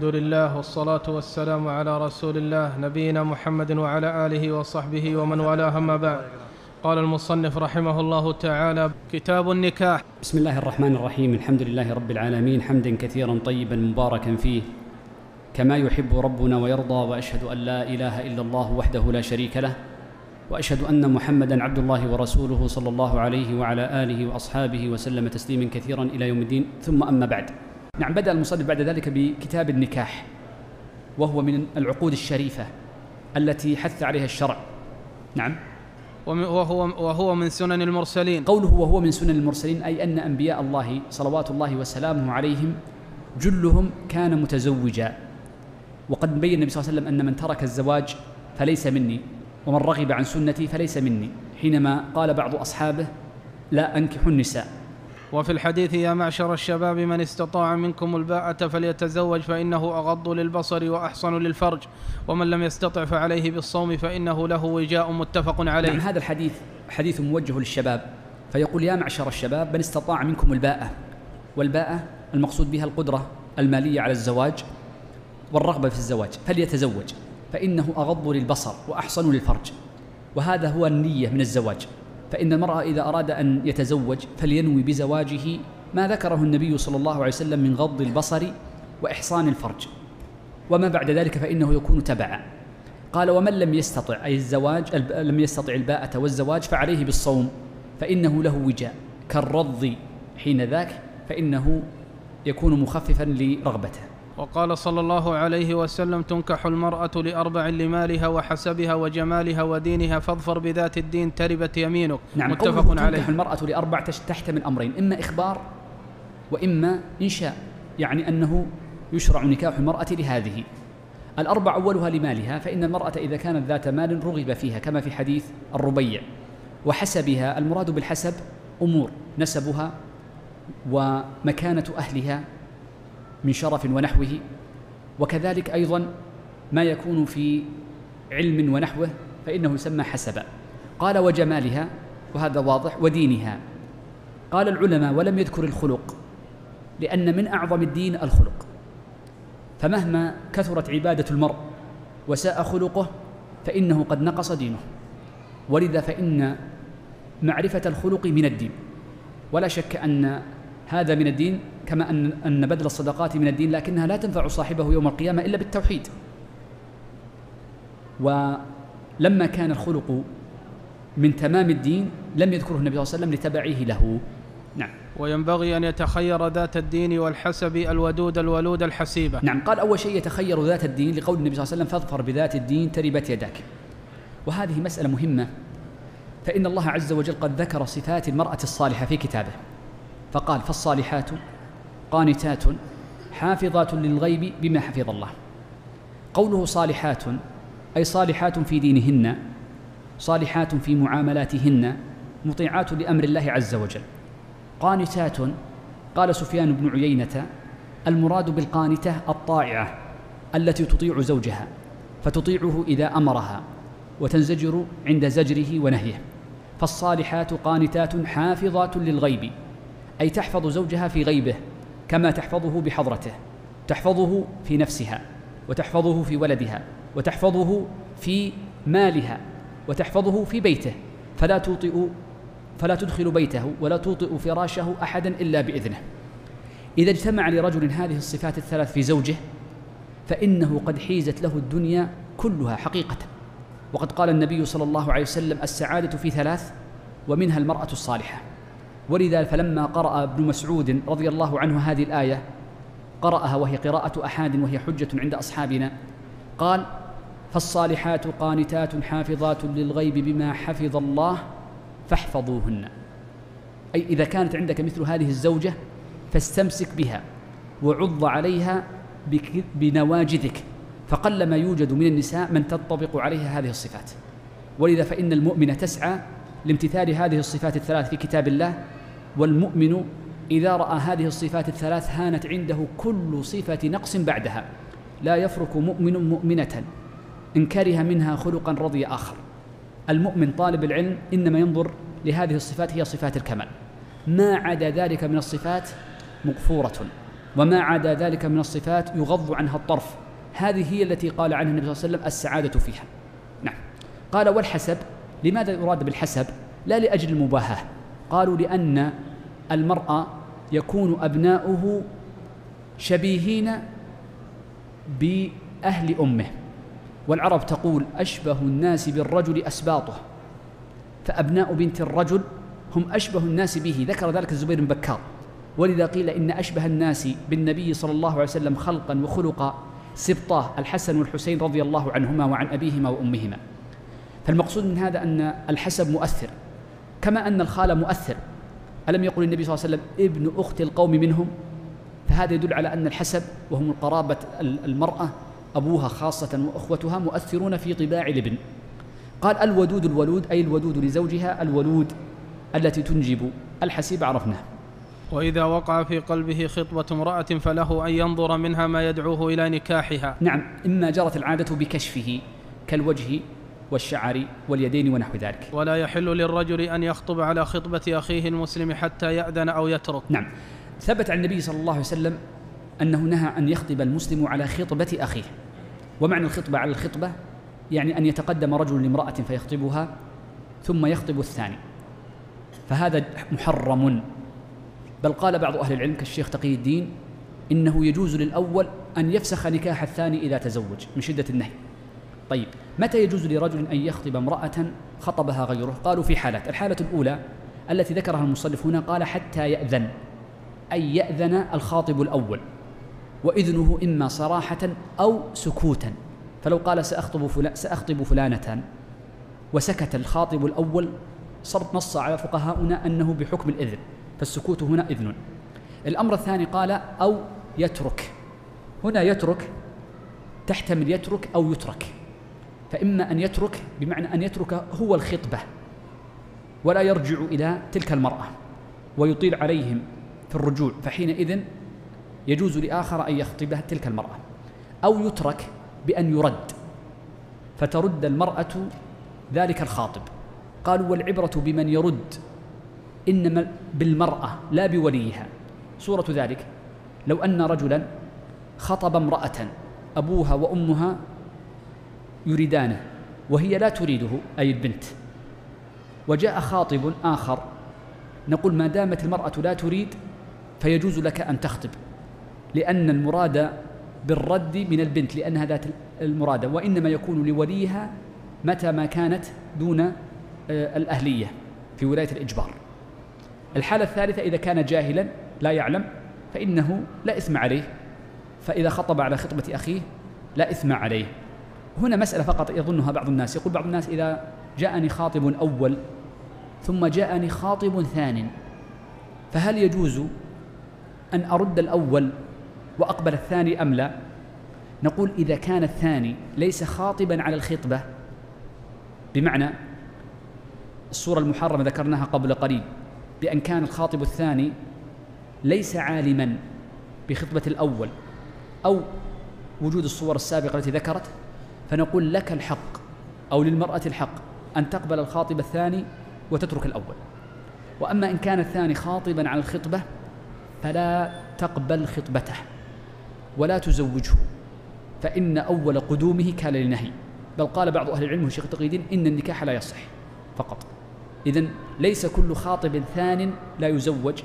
الحمد لله والصلاة والسلام على رسول الله نبينا محمد وعلى آله وصحبه ومن والاه أما بعد. قال المصنف رحمه الله تعالى كتاب النكاح. بسم الله الرحمن الرحيم الحمد لله رب العالمين حمدا كثيرا طيبا مباركا فيه. كما يحب ربنا ويرضى وأشهد أن لا إله إلا الله وحده لا شريك له وأشهد أن محمدا عبد الله ورسوله صلى الله عليه وعلى آله وأصحابه وسلم تسليما كثيرا إلى يوم الدين. ثم أما بعد. نعم بدأ المصنف بعد ذلك بكتاب النكاح وهو من العقود الشريفة التي حث عليها الشرع. نعم. وهو, وهو من سنن المرسلين. قوله وهو من سنن المرسلين أي أن أنبياء الله صلوات الله وسلامه عليهم جلهم كان متزوجا. وقد بين النبي صلى الله عليه وسلم أن من ترك الزواج فليس مني ومن رغب عن سنتي فليس مني حينما قال بعض أصحابه لا أنكح النساء. وفي الحديث يا معشر الشباب من استطاع منكم الباءة فليتزوج فإنه أغض للبصر وأحصن للفرج ومن لم يستطع فعليه بالصوم فإنه له وجاء متفق عليه. نعم هذا الحديث حديث موجه للشباب. فيقول يا معشر الشباب من استطاع منكم الباءة. والباءة المقصود بها القدرة المالية على الزواج والرغبة في الزواج. فليتزوج. فإنه أغض للبصر وأحصن للفرج. وهذا هو النية من الزواج. فإن المرأة إذا أراد أن يتزوج فلينوي بزواجه ما ذكره النبي صلى الله عليه وسلم من غض البصر وإحصان الفرج. وما بعد ذلك فإنه يكون تبعا. قال ومن لم يستطع أي الزواج لم يستطع الباءة والزواج فعليه بالصوم فإنه له وجاء كالرض حين ذاك فإنه يكون مخففا لرغبته. وقال صلى الله عليه وسلم تنكح المرأة لأربع لمالها وحسبها وجمالها ودينها فاظفر بذات الدين تربت يمينك. نعم متفق عليه. تنكح المرأة لأربع تحتمل أمرين إما إخبار وإما إنشاء يعني أنه يشرع نكاح المرأة لهذه. الأربع أولها لمالها فإن المرأة إذا كانت ذات مال رغب فيها كما في حديث الربيع. وحسبها المراد بالحسب أمور نسبها ومكانة أهلها من شرف ونحوه وكذلك أيضا ما يكون في علم ونحوه فإنه يسمى حسبا. قال وجمالها وهذا واضح ودينها. قال العلماء ولم يذكر الخلق لأن من أعظم الدين الخلق. فمهما كثرت عبادة المرء وساء خلقه فإنه قد نقص دينه. ولذا فإن معرفة الخلق من الدين. ولا شك أن هذا من الدين كما أن أن بذل الصدقات من الدين لكنها لا تنفع صاحبه يوم القيامة إلا بالتوحيد. ولما كان الخلق من تمام الدين لم يذكره النبي صلى الله عليه وسلم لتبعه له. نعم. وينبغي أن يتخير ذات الدين والحسب الودود الولود الحسيبة. نعم قال أول شيء يتخير ذات الدين لقول النبي صلى الله عليه وسلم فاظفر بذات الدين تربت يداك. وهذه مسألة مهمة فإن الله عز وجل قد ذكر صفات المرأة الصالحة في كتابه. فقال فالصالحات قانتات حافظات للغيب بما حفظ الله. قوله صالحات أي صالحات في دينهن صالحات في معاملاتهن مطيعات لأمر الله عز وجل. قانتات قال سفيان بن عيينة المراد بالقانتة الطائعة التي تطيع زوجها فتطيعه إذا أمرها وتنزجر عند زجره ونهيه. فالصالحات قانتات حافظات للغيب أي تحفظ زوجها في غيبه كما تحفظه بحضرته تحفظه في نفسها وتحفظه في ولدها وتحفظه في مالها وتحفظه في بيته. فلا توطئ فلا تدخل بيته ولا توطئ فراشه أحدا إلا بإذنه. إذا اجتمع لرجل هذه الصفات الثلاث في زوجه فإنه قد حيزت له الدنيا كلها حقيقة. وقد قال النبي صلى الله عليه وسلم السعادة في ثلاث ومنها المرأة الصالحة. ولذا فلما قرأ ابن مسعود رضي الله عنه هذه الآية قرأها وهي قراءة أحاد وهي حجة عند أصحابنا قال فالصالحات قانتات حافظات للغيب بما حفظ الله فاحفظوهن. أي إذا كانت عندك مثل هذه الزوجة فاستمسك بها وعض عليها بنواجذك فقل ما يوجد من النساء من تنطبق عليها هذه الصفات. ولذا فإن المؤمنة تسعى لامتثال هذه الصفات الثلاث في كتاب الله والمؤمن إذا رأى هذه الصفات الثلاث هانت عنده كل صفة نقص بعدها. لا يفرك مؤمن مؤمنة إن كره منها خلقا رضي آخر. المؤمن طالب العلم إنما ينظر لهذه الصفات هي صفات الكمال. ما عدا ذلك من الصفات مغفورة وما عدا ذلك من الصفات يغض عنها الطرف. هذه هي التي قال عنها النبي صلى الله عليه وسلم السعادة فيها. نعم. قال والحسب لماذا يراد بالحسب؟ لا لأجل المباهاة. قالوا لأن المرأة يكون أبناؤه شبيهين بأهل أمه. والعرب تقول أشبه الناس بالرجل أسباطه فأبناء بنت الرجل هم أشبه الناس به. ذكر ذلك الزبير بن بكار. ولذا قيل إن أشبه الناس بالنبي صلى الله عليه وسلم خلقا وخلقا سبطاه الحسن والحسين رضي الله عنهما وعن أبيهما وأمهما. فالمقصود من هذا أن الحسب مؤثر. كما أن الخال مؤثر. ألم يقل النبي صلى الله عليه وسلم ابن أخت القوم منهم؟ فهذا يدل على أن الحسب وهم قرابة المرأة أبوها خاصة وأخوتها مؤثرون في طباع الابن. قال الودود الولود أي الودود لزوجها الولود التي تنجب. الحسيب عرفناه. وإذا وقع في قلبه خطبة امرأة فله أن ينظر منها ما يدعوه إلى نكاحها. نعم إما جرت العادة بكشفه كالوجه والشعر واليدين ونحو ذلك. ولا يحل للرجل أن يخطب على خطبة أخيه المسلم حتى يأذن أو يترك. نعم. ثبت عن النبي صلى الله عليه وسلم أنه نهى أن يخطب المسلم على خطبة أخيه. ومعنى الخطبة على الخطبة يعني أن يتقدم رجل لامرأة فيخطبها ثم يخطب الثاني. فهذا محرم. بل قال بعض أهل العلم كالشيخ تقي الدين إنه يجوز للأول أن يفسخ نكاح الثاني إذا تزوج من شدة النهي. طيب متى يجوز لرجل أن يخطب امرأة خطبها غيره؟ قالوا في حالات. الحالة الأولى التي ذكرها المصنف هنا قال حتى يأذن أي يأذن الخاطب الأول وإذنه إما صراحة أو سكوتا. فلو قال سأخطب, فلا سأخطب فلانة وسكت الخاطب الأول صرت نص على فقهاؤنا أنه بحكم الإذن فالسكوت هنا إذن. الأمر الثاني قال أو يترك. هنا يترك تحتمل يترك أو يترك. فإما أن يترك بمعنى أن يترك هو الخطبة ولا يرجع إلى تلك المرأة ويطيل عليهم في الرجوع فحينئذ يجوز لآخر أن يخطبها تلك المرأة أو يترك بأن يرد فترد المرأة ذلك الخاطب. قالوا والعبرة بمن يرد؟ إنما بالمرأة لا بوليها. صورة ذلك لو أن رجلا خطب امرأة أبوها وأمها يريدانه وهي لا تريده أي البنت. وجاء خاطب آخر نقول ما دامت المرأة لا تريد فيجوز لك أن تخطب لأن المراد بالرد من البنت لأنها ذات المرادة وإنما يكون لوليها متى ما كانت دون آه، الأهلية في ولاية الإجبار. الحالة الثالثة إذا كان جاهلا لا يعلم فإنه لا إثم عليه فإذا خطب على خطبة أخيه لا إثم عليه. هنا مسألة فقط يظنها بعض الناس. يقول بعض الناس إذا جاءني خاطب أول ثم جاءني خاطب ثان فهل يجوز أن أرد الأول وأقبل الثاني أم لا؟ نقول إذا كان الثاني ليس خاطبا على الخطبة بمعنى الصورة المحرمة ذكرناها قبل قليل بأن كان الخاطب الثاني ليس عالما بخطبة الأول أو وجود الصور السابقة التي ذكرت فنقول لك الحق أو للمرأة الحق أن تقبل الخاطب الثاني وتترك الأول. وأما إن كان الثاني خاطبا على الخطبة فلا تقبل خطبته ولا تزوجه فإن أول قدومه كان للنهي. بل قال بعض أهل العلم الشيخ تقي الدين إن النكاح لا يصح فقط. إذن ليس كل خاطب ثان لا يزوج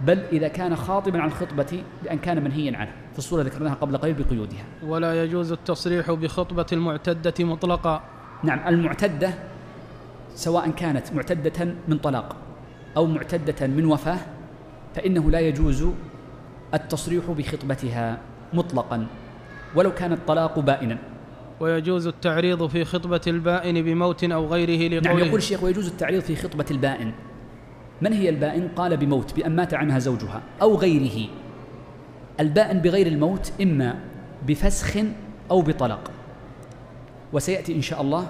بل إذا كان خاطبا عن الخطبة بأن كان منهيا عنه في الصورة ذكرناها قبل قليل بقيودها. ولا يجوز التصريح بخطبة المعتدة مطلقا. نعم المعتدة سواء كانت معتدة من طلاق أو معتدة من وفاة فإنه لا يجوز التصريح بخطبتها مطلقا ولو كان الطلاق بائنا. ويجوز التعريض في خطبة البائن بموت أو غيره لقوله. نعم يقول الشيخ ويجوز التعريض في خطبة البائن. من هي البائن؟ قال بموت بأن مات عنها زوجها أو غيره. البائن بغير الموت إما بفسخ أو بطلاق. وسيأتي إن شاء الله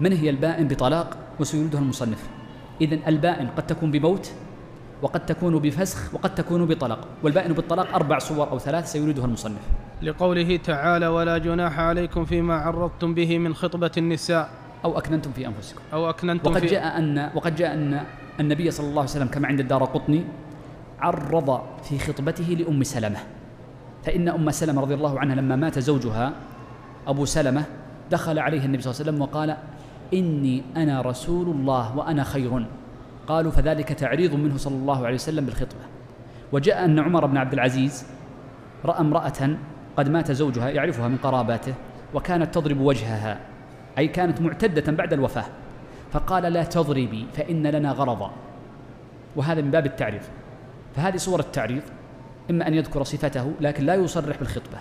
من هي البائن بطلاق وسيردها المصنف. إذن البائن قد تكون بموت وقد تكون بفسخ وقد تكون بطلاق. والبائن بالطلاق أربع صور أو ثلاث سيريدها المصنف. لقوله تعالى ولا جناح عليكم فيما عرضتم به من خطبة النساء. أو أكننتم في أنفسكم. أو أكننتم وقد في جاء أن وقد جاء أن النبي صلى الله عليه وسلم كما عند الدار قطني عرض في خطبته لأم سلمة. فإن أم سلمة رضي الله عنها لما مات زوجها أبو سلمة دخل عليها النبي صلى الله عليه وسلم وقال إني أنا رسول الله وأنا خير. قالوا فذلك تعريض منه صلى الله عليه وسلم بالخطبة. وجاء أن عمر بن عبد العزيز رأى امرأة قد مات زوجها يعرفها من قراباته وكانت تضرب وجهها أي كانت معتدة بعد الوفاة. فقال لا تضربي فإن لنا غرضا. وهذا من باب التعريف فهذه صور التعريض إما أن يذكر صفته لكن لا يصرح بالخطبة.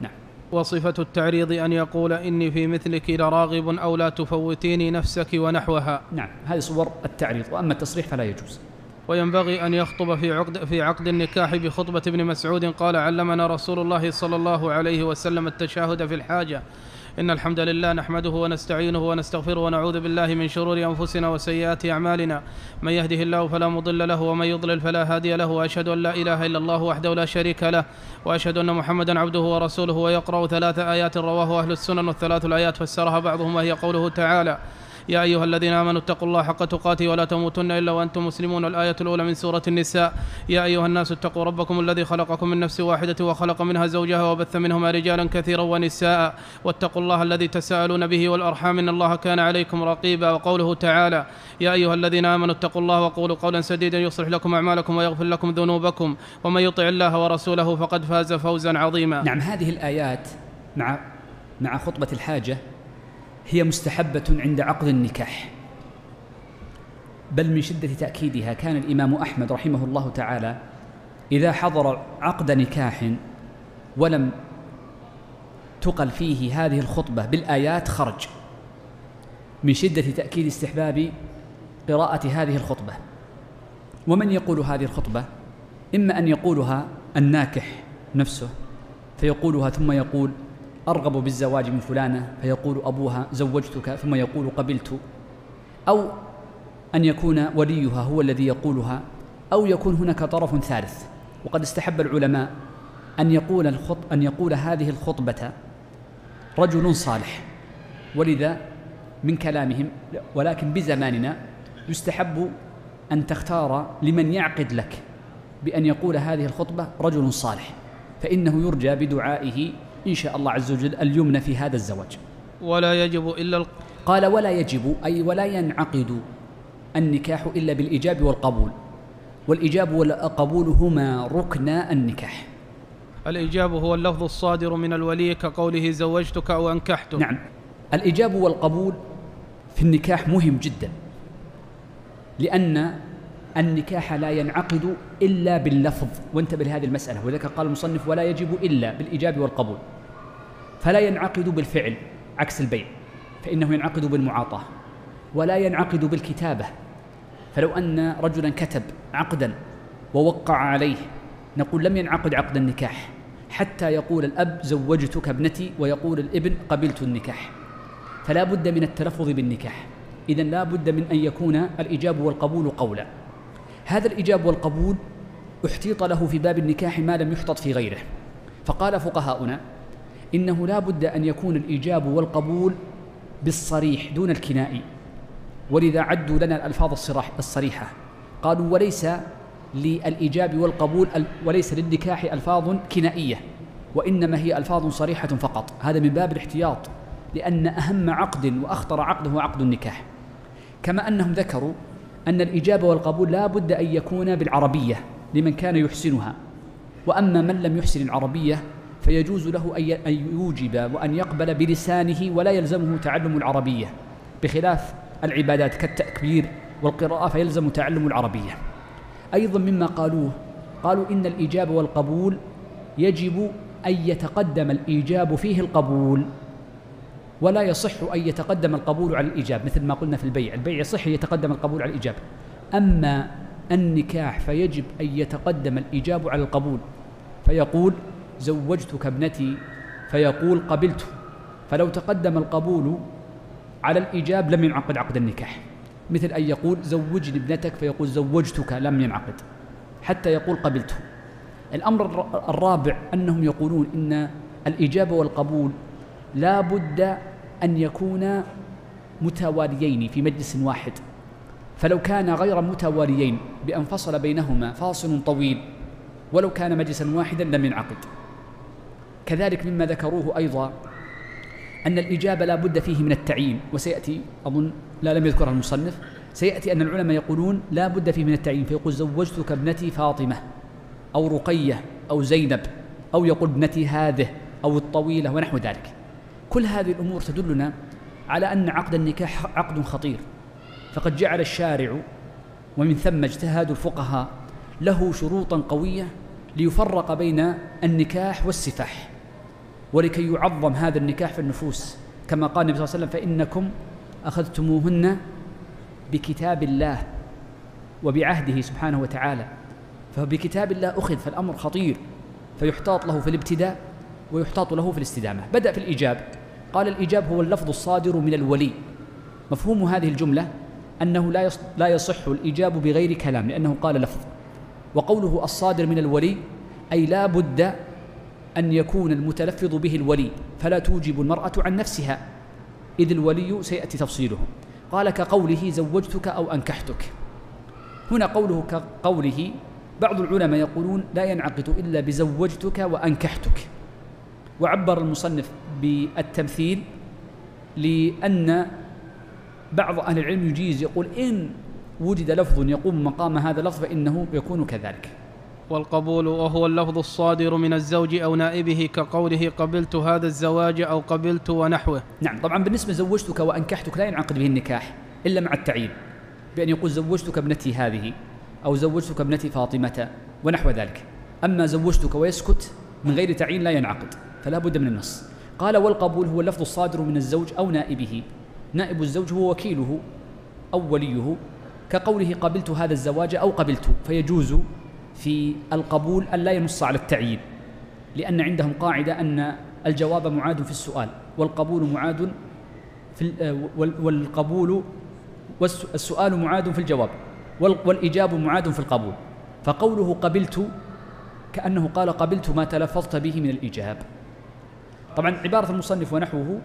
نعم. وصفة التعريض أن يقول إني في مثلك لراغب أو لا تفوتيني نفسك ونحوها. نعم. هذه صور التعريض وأما التصريح فلا يجوز. وينبغي أن يخطب في عقد, في عقد النكاح بخطبة ابن مسعود قال علمنا رسول الله صلى الله عليه وسلم التشاهد في الحاجة. إن الحمد لله نحمده ونستعينه ونستغفره ونعوذ بالله من شرور أنفسنا وسيئات أعمالنا. من يهده الله فلا مضل له ومن يضلل فلا هادي له وأشهد أن لا إله إلا الله وحده لا شريك له وأشهد أن محمدا عبده ورسوله ويقرأ ثلاث آيات رواه أهل السنن والثلاث الآيات فسرها بعضهم وهي قوله تعالى يا أيها الذين آمنوا اتقوا الله حق تقاته ولا تموتن إلا وأنتم مسلمون. الآية الأولى من سورة النساء. يا أيها الناس اتقوا ربكم الذي خلقكم من نفس واحدة وخلق منها زوجها وبث منهما رجالا كثيرا ونساء. واتقوا الله الذي تساءلون به والأرحام إن الله كان عليكم رقيبا. وقوله تعالى يا أيها الذين آمنوا اتقوا الله وقولوا قولا سديدا يصلح لكم أعمالكم ويغفر لكم ذنوبكم. ومن يطع الله ورسوله فقد فاز فوزا عظيما. نعم هذه الآيات مع مع خطبة الحاجة هي مستحبة عند عقد النكاح. بل من شدة تأكيدها كان الإمام أحمد رحمه الله تعالى إذا حضر عقد نكاح ولم تقل فيه هذه الخطبة بالآيات خرج. من شدة تأكيد استحباب قراءة هذه الخطبة. ومن يقول هذه الخطبة؟ إما أن يقولها الناكح نفسه فيقولها ثم يقول أرغب بالزواج من فلانة فيقول أبوها زوجتك ثم يقول قبلت. أو أن يكون وليها هو الذي يقولها أو يكون هناك طرف ثالث. وقد استحب العلماء أن يقول الخط أن يقول هذه الخطبة رجل صالح. ولذا من كلامهم ولكن بزماننا يستحب أن تختار لمن يعقد لك بأن يقول هذه الخطبة رجل صالح. فإنه يرجى بدعائه إن شاء الله عز وجل اليمن في هذا الزواج. ولا يجب إلا الق... قال ولا يجب أي ولا ينعقد النكاح إلا بالإجاب والقبول. والإجاب والقبول هما ركنا النكاح. الإجاب هو اللفظ الصادر من الولي كقوله زوجتك أو أنكحتك نعم. الإجاب والقبول في النكاح مهم جدا. لأن النكاح لا ينعقد إلا باللفظ. وانتبه لهذه المسألة. وذلك قال المصنف ولا يجب إلا بالإجاب والقبول. فلا ينعقد بالفعل عكس البيع. فإنه ينعقد بالمعاطاة. ولا ينعقد بالكتابة. فلو أن رجلا كتب عقدا ووقع عليه نقول لم ينعقد عقد النكاح. حتى يقول الأب زوجتك ابنتي ويقول الابن قبلت النكاح. فلا بد من التلفظ بالنكاح. إذا لا بد من أن يكون الإجاب والقبول قولا. هذا الإجاب والقبول احتيط له في باب النكاح ما لم يحتط في غيره. فقال فقهاؤنا إنه لا بد أن يكون الإيجاب والقبول بالصريح دون الكنائي ولذا عدوا لنا الألفاظ الصراح الصريحة. قالوا وليس للإيجاب والقبول وليس للنكاح ألفاظ كنائية وإنما هي ألفاظ صريحة فقط. هذا من باب الاحتياط لأن أهم عقد وأخطر عقد هو عقد النكاح. كما أنهم ذكروا أن الإجابة والقبول لا بد أن يكون بالعربية لمن كان يحسنها. وأما من لم يحسن العربية فيجوز له أن يوجب وأن يقبل بلسانه ولا يلزمه تعلم العربية بخلاف العبادات كالتكبير والقراءة فيلزم تعلم العربية. أيضا مما قالوه قالوا إن الإجابة والقبول يجب أن يتقدم الإيجاب فيه القبول. ولا يصح أن يتقدم القبول على الإيجاب مثل ما قلنا في البيع. البيع يصح يتقدم القبول على الإيجاب. أما النكاح فيجب أن يتقدم الإيجاب على القبول. فيقول زوجتك ابنتي فيقول قبلت. فلو تقدم القبول على الإيجاب لم ينعقد عقد النكاح. مثل أن يقول زوجني ابنتك فيقول زوجتك لم ينعقد. حتى يقول قبلت. الأمر الرابع أنهم يقولون إن الإجابة والقبول لا بد أن يكونا متواليين في مجلس واحد. فلو كان غير متواليين بأن فصل بينهما فاصل طويل ولو كان مجلسا واحدا لم ينعقد. كذلك مما ذكروه أيضا أن الإجابة لا بد فيه من التعيين وسيأتي أظن لا لم يذكرها المصنف سيأتي أن العلماء يقولون لا بد فيه من التعيين فيقول زوجتك ابنتي فاطمة أو رقية أو زينب أو يقول ابنتي هذه أو الطويلة ونحو ذلك. كل هذه الأمور تدلنا على أن عقد النكاح عقد خطير. فقد جعل الشارع ومن ثم اجتهاد الفقهاء له شروطا قوية ليفرق بين النكاح والسفاح ولكي يعظم هذا النكاح في النفوس. كما قال النبي صلى الله عليه وسلم فإنكم أخذتموهن بكتاب الله وبعهده سبحانه وتعالى. فبكتاب الله أخذ فالأمر خطير فيحتاط له في الابتداء ويحتاط له في الاستدامة. بدأ في الإيجاب. قال الإيجاب هو اللفظ الصادر من الولي. مفهوم هذه الجملة؟ أنه لا لا يصح الإيجاب بغير كلام لأنه قال لفظ. وقوله الصادر من الولي أي لا بد أن يكون المتلفظ به الولي فلا توجب المرأة عن نفسها. إذ الولي سيأتي تفصيله. قال كقوله زوجتك أو أنكحتك. هنا قوله كقوله بعض العلماء يقولون لا ينعقد إلا بزوجتك وأنكحتك. وعبر المصنف بالتمثيل لأن بعض أهل العلم يجيز يقول إن وجد لفظ يقوم مقام هذا اللفظ فإنه يكون كذلك. والقبول وهو اللفظ الصادر من الزوج أو نائبه كقوله قبلت هذا الزواج أو قبلت ونحوه. نعم طبعا بالنسبة زوجتك وأنكحتك لا ينعقد به النكاح إلا مع التعيين بأن يقول زوجتك ابنتي هذه أو زوجتك ابنتي فاطمة ونحو ذلك. أما زوجتك ويسكت من غير تعيين لا ينعقد. فلا بد من النص. قال والقبول هو اللفظ الصادر من الزوج أو نائبه. نائب الزوج هو وكيله أو وليه. كقوله قبلت هذا الزواج أو قبلت فيجوز في القبول أن لا ينص على التعيين لأن عندهم قاعدة أن الجواب معاد في السؤال والقبول معاد في والقبول والسؤال معاد في الجواب والإجاب معاد في القبول. فقوله قبلت كأنه قال قبلت ما تلفظت به من الإجاب طبعا عبارة المصنف ونحوه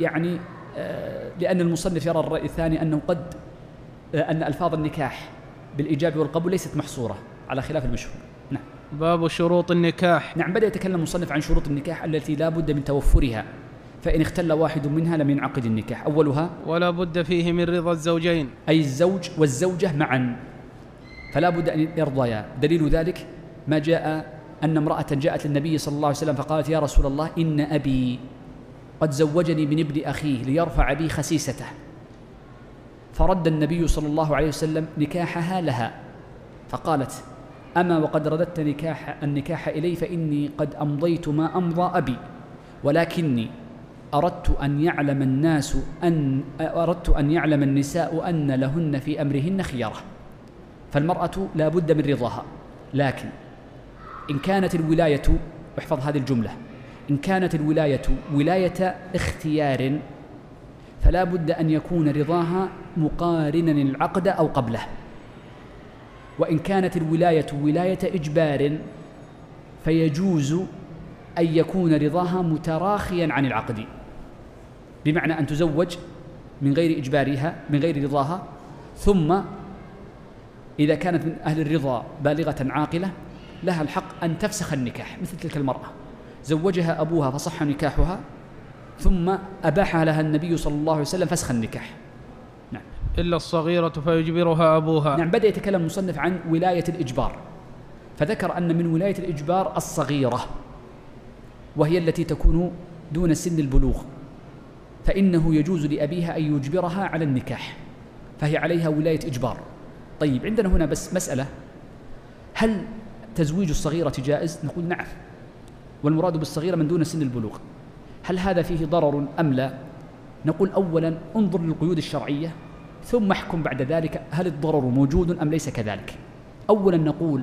يعني آه، لأن المصنف يرى الرأي الثاني أنه قد آه، أن ألفاظ النكاح بالإيجاب والقبول ليست محصورة على خلاف المشهور. نعم. باب شروط النكاح. نعم بدأ يتكلم المصنف عن شروط النكاح التي لا بد من توفرها فإن اختل واحد منها لم ينعقد النكاح. أولها ولا بد فيه من رضا الزوجين. أي الزوج والزوجة معا فلا بد أن يرضيا. دليل ذلك ما جاء أن امرأة جاءت للنبي صلى الله عليه وسلم فقالت يا رسول الله إن أبي قد زوجني من ابن أخيه ليرفع بي خسيسته. فرد النبي صلى الله عليه وسلم نكاحها لها فقالت أما وقد رددت نكاح النكاح إلي فإني قد أمضيت ما أمضى أبي ولكني أردت أن يعلم الناس أن أردت أن يعلم النساء أن لهن في أمرهن خيارة فالمرأة لا بد من رضاها لكن إن كانت الولاية واحفظ هذه الجملة إن كانت الولاية ولاية اختيار فلا بد أن يكون رضاها مقارنا العقد أو قبله. وإن كانت الولاية ولاية إجبار فيجوز أن يكون رضاها متراخيا عن العقد. بمعنى أن تزوج من غير إجبارها من غير رضاها ثم إذا كانت من أهل الرضا بالغة عاقلة لها الحق أن تفسخ النكاح مثل تلك المرأة. زوجها أبوها فصح نكاحها ثم أباح لها النبي صلى الله عليه وسلم فسخ النكاح. نعم. إلا الصغيرة فيجبرها أبوها. نعم بدأ يتكلم المصنف عن ولاية الإجبار. فذكر أن من ولاية الإجبار الصغيرة وهي التي تكون دون سن البلوغ. فإنه يجوز لأبيها أن يجبرها على النكاح فهي عليها ولاية إجبار. طيب عندنا هنا بس مسألة. هل تزويج الصغيرة جائز؟ نقول نعم. والمراد بالصغيرة من دون سن البلوغ. هل هذا فيه ضرر أم لا؟ نقول أولا انظر للقيود الشرعية ثم احكم بعد ذلك هل الضرر موجود أم ليس كذلك. أولا نقول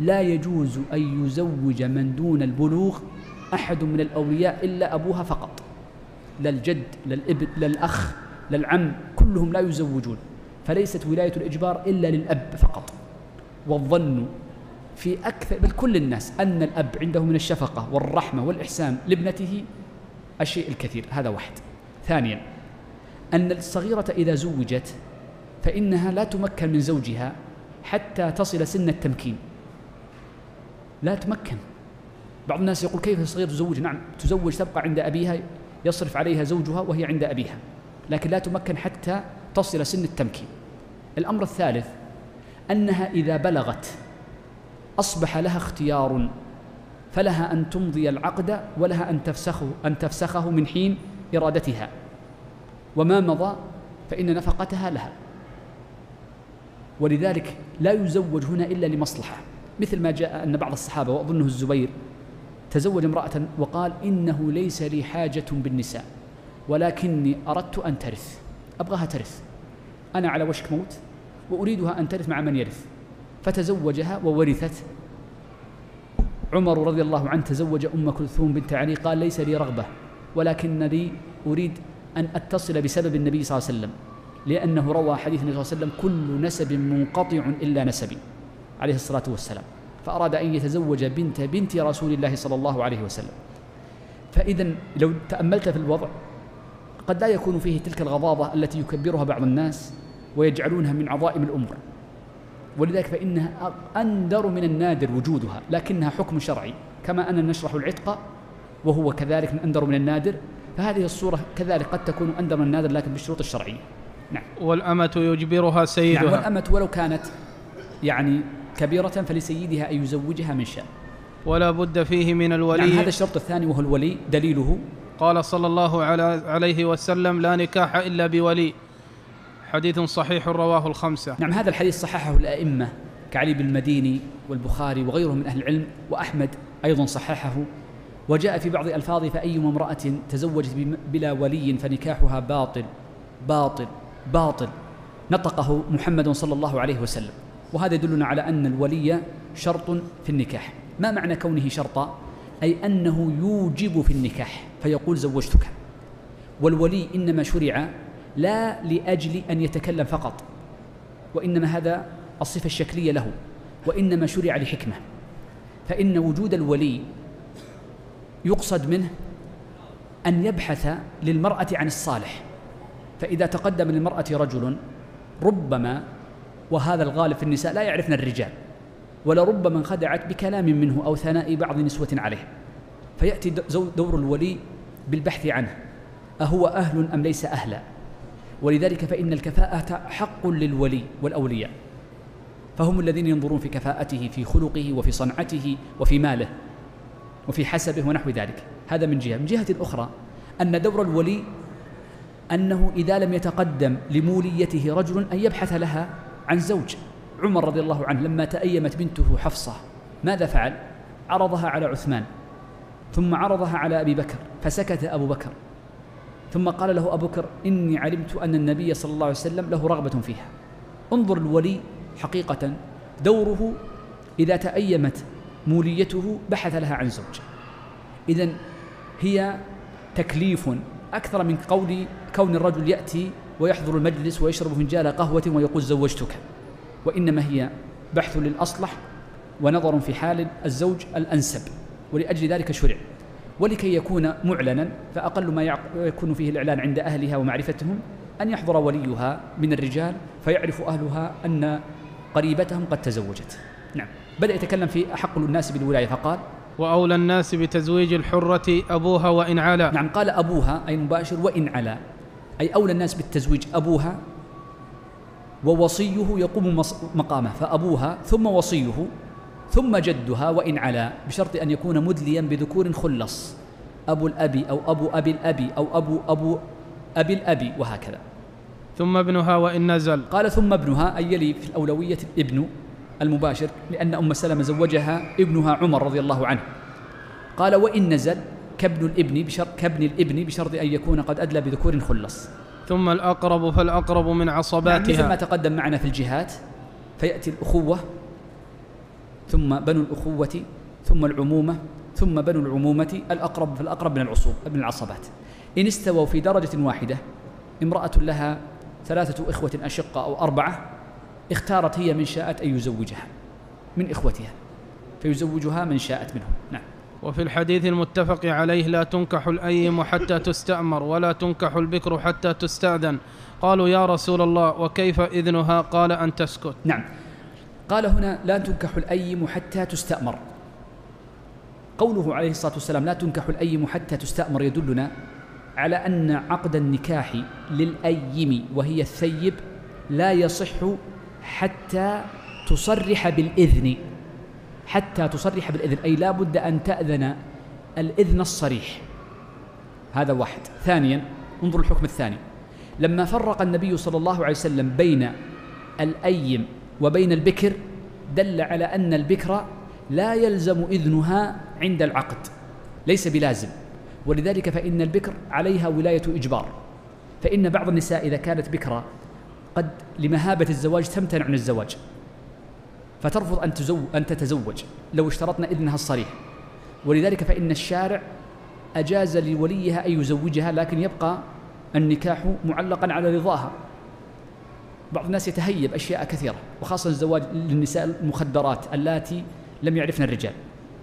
لا يجوز أن يزوج من دون البلوغ أحد من الأولياء إلا أبوها فقط. لا الجد لا الإبن لا الأخ لا العم كلهم لا يزوجون. فليست ولاية الإجبار إلا للأب فقط. والظن في أكثر بل كل الناس أن الأب عنده من الشفقة والرحمة والإحسان لابنته الشيء الكثير. هذا واحد. ثانيا أن الصغيرة إذا زوجت فإنها لا تمكن من زوجها حتى تصل سن التمكين. لا تمكن. بعض الناس يقول كيف الصغير تزوج؟ نعم تزوج تبقى عند أبيها يصرف عليها زوجها وهي عند أبيها لكن لا تمكن حتى تصل سن التمكين. الأمر الثالث أنها إذا بلغت أصبح لها اختيار فلها أن تمضي العقد ولها أن تفسخه أن تفسخه من حين إرادتها. وما مضى فإن نفقتها لها. ولذلك لا يزوج هنا إلا لمصلحة. مثل ما جاء أن بعض الصحابة وأظنه الزبير تزوج امرأة وقال إنه ليس لي حاجة بالنساء ولكني أردت أن ترث أبغاها ترث. أنا على وشك موت وأريدها أن ترث مع من يرث. فتزوجها وورثت. عمر رضي الله عنه تزوج أم كلثوم بنت علي قال ليس لي رغبة ولكن لي أريد أن أتصل بسبب النبي صلى الله عليه وسلم لأنه روى حديث النبي صلى الله عليه وسلم كل نسب منقطع إلا نسبي عليه الصلاة والسلام. فأراد أن يتزوج بنت بنت رسول الله صلى الله عليه وسلم. فإذا لو تأملت في الوضع قد لا يكون فيه تلك الغضاضة التي يكبرها بعض الناس ويجعلونها من عظائم الأمور. ولذلك فإنها أندر من النادر وجودها لكنها حكم شرعي كما أن نشرح العتق وهو كذلك من أندر من النادر فهذه الصورة كذلك قد تكون أندر من النادر لكن بالشروط الشرعية. نعم. والأمة يجبرها سيدها. نعم والأمة ولو كانت يعني كبيرة فلسيدها أن يزوجها من شاء ولا بد فيه من الولي. نعم هذا الشرط الثاني وهو الولي دليله. قال صلى الله عليه وسلم لا نكاح إلا بولي. حديث صحيح رواه الخمسة. نعم هذا الحديث صححه الأئمة كعلي بن المديني والبخاري وغيرهم من أهل العلم وأحمد أيضا صححه. وجاء في بعض ألفاظه فأيما امرأة تزوجت بلا ولي فنكاحها باطل باطل باطل. نطقه محمد صلى الله عليه وسلم. وهذا يدلنا على أن الولي شرط في النكاح. ما معنى كونه شرطا؟ أي أنه يوجب في النكاح فيقول زوجتك. والولي إنما شرع لا لأجل أن يتكلم فقط وإنما هذا الصفة الشكلية له وإنما شرع لحكمة. فإن وجود الولي يقصد منه أن يبحث للمرأة عن الصالح. فإذا تقدم للمرأة رجل ربما وهذا الغالب في النساء لا يعرفن الرجال ولربما انخدعت بكلام منه أو ثناء بعض نسوة عليه. فيأتي دور الولي بالبحث عنه أهو أهل أم ليس أهلا؟ ولذلك فإن الكفاءة حق للولي والأولياء. فهم الذين ينظرون في كفاءته في خلقه وفي صنعته وفي ماله وفي حسبه ونحو ذلك. هذا من جهة. من جهة أخرى أن دور الولي أنه إذا لم يتقدم لموليته رجل أن يبحث لها عن زوج. عمر رضي الله عنه لما تأيمت بنته حفصة ماذا فعل؟ عرضها على عثمان ثم عرضها على أبي بكر فسكت أبو بكر. ثم قال له أبو بكر إني علمت أن النبي صلى الله عليه وسلم له رغبة فيها. انظر الولي حقيقة دوره إذا تأيمت موليته بحث لها عن زوج إذا هي تكليف أكثر من قول كون الرجل يأتي ويحضر المجلس ويشرب فنجان قهوة ويقول زوجتك. وإنما هي بحث للأصلح ونظر في حال الزوج الأنسب ولأجل ذلك شرع. ولكي يكون معلنا فأقل ما يكون فيه الإعلان عند أهلها ومعرفتهم أن يحضر وليها من الرجال فيعرف أهلها أن قريبتهم قد تزوجت. نعم. بدأ يتكلم في أحق الناس بالولاية فقال وأولى الناس بتزويج الحرة أبوها وإن علا. نعم قال أبوها أي مباشر وإن علا. أي أولى الناس بالتزويج أبوها ووصيه يقوم مقامه فأبوها ثم وصيه ثم جدها وإن علا بشرط أن يكون مدليا بذكور خلص. أبو الأبي أو أبو أبي الأبي أو أبو أبو أبي الأبي وهكذا. ثم ابنها وإن نزل. قال ثم ابنها أي يلي في الأولوية الابن المباشر لأن أم سلمة زوجها ابنها عمر رضي الله عنه. قال وإن نزل كابن الابن بشرط كابن الابن بشرط أن يكون قد أدلى بذكور خلص. ثم الأقرب فالأقرب من عصباتها يعني مثل ما تقدم معنا في الجهات فيأتي الأخوة ثم بنو الأخوة ثم العمومة ثم بنو العمومة الأقرب فالأقرب من العصوب من العصبات إن استووا في درجة واحدة امرأة لها ثلاثة إخوة أشقة أو أربعة اختارت هي من شاءت أن يزوجها من إخوتها فيزوجها من شاءت منهم. نعم. وفي الحديث المتفق عليه لا تنكح الأيم حتى تستأمر ولا تنكح البكر حتى تستأذن. قالوا يا رسول الله وكيف إذنها؟ قال أن تسكت. نعم. قال هنا لا تنكح الأيم حتى تستأمر. قوله عليه الصلاة والسلام لا تنكح الأيم حتى تستأمر يدلنا على أن عقد النكاح للأيم وهي الثيب لا يصح حتى تصرح بالإذن. حتى تصرح بالإذن أي لا بد أن تأذن الإذن الصريح. هذا واحد. ثانيا انظر الحكم الثاني. لما فرق النبي صلى الله عليه وسلم بين الأيم وبين البكر دل على أن البكر لا يلزم إذنها عند العقد ليس بلازم. ولذلك فإن البكر عليها ولاية إجبار. فإن بعض النساء إذا كانت بكرة قد لمهابة الزواج تمتنع عن الزواج. فترفض أن, تزو أن تتزوج لو اشترطنا إذنها الصريح. ولذلك فإن الشارع أجاز لوليها أن يزوجها لكن يبقى النكاح معلقا على رضاها. بعض الناس يتهيب أشياء كثيرة وخاصة الزواج للنساء المخدرات اللاتي لم يعرفن الرجال.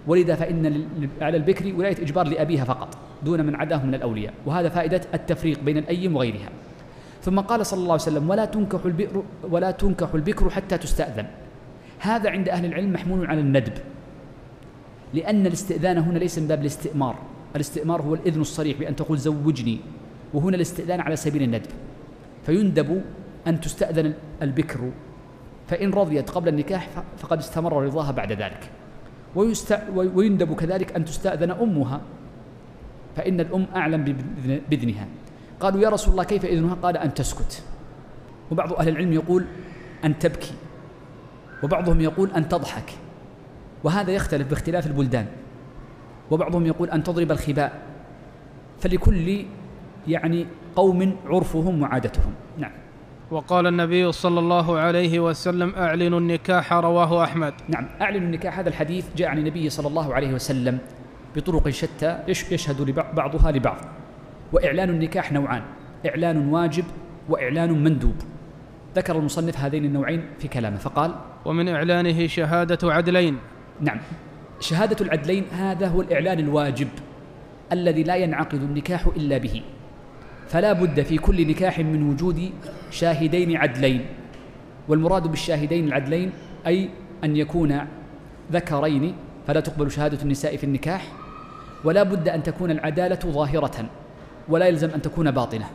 ولذا فإن على البكر ولاية إجبار لأبيها فقط دون من عداه من الأولياء. وهذا فائدة التفريق بين الأيم وغيرها. ثم قال صلى الله عليه وسلم ولا تنكح البئر ولا تنكح البكر حتى تستأذن. هذا عند أهل العلم محمول على الندب لأن الاستئذان هنا ليس من باب الاستئمار. الاستئمار هو الإذن الصريح بأن تقول زوجني. وهنا الاستئذان على سبيل الندب. فيندب أن تستأذن البكر. فإن رضيت قبل النكاح فقد استمر رضاها بعد ذلك. ويندب كذلك أن تستأذن أمها. فإن الأم أعلم بإذنها قالوا يا رسول الله كيف إذنها؟ قال أن تسكت. وبعض أهل العلم يقول أن تبكي. وبعضهم يقول أن تضحك. وهذا يختلف باختلاف البلدان. وبعضهم يقول أن تضرب الخباء. فلكل يعني قوم عرفهم وعادتهم. نعم. وقال النبي صلى الله عليه وسلم أعلنوا النكاح رواه أحمد. نعم أعلنوا النكاح. هذا الحديث جاء عن النبي صلى الله عليه وسلم بطرق شتى يشهد بعضها لبعض. وإعلان النكاح نوعان إعلان واجب وإعلان مندوب. ذكر المصنف هذين النوعين في كلامه فقال ومن إعلانه شهادة عدلين. نعم شهادة العدلين هذا هو الإعلان الواجب الذي لا ينعقد النكاح إلا به. فلا بد في كل نكاح من وجود شاهدين عدلين. والمراد بالشاهدين العدلين أي أن يكون ذكرين فلا تقبل شهادة النساء في النكاح. ولا بد أن تكون العدالة ظاهرة ولا يلزم أن تكون باطنة.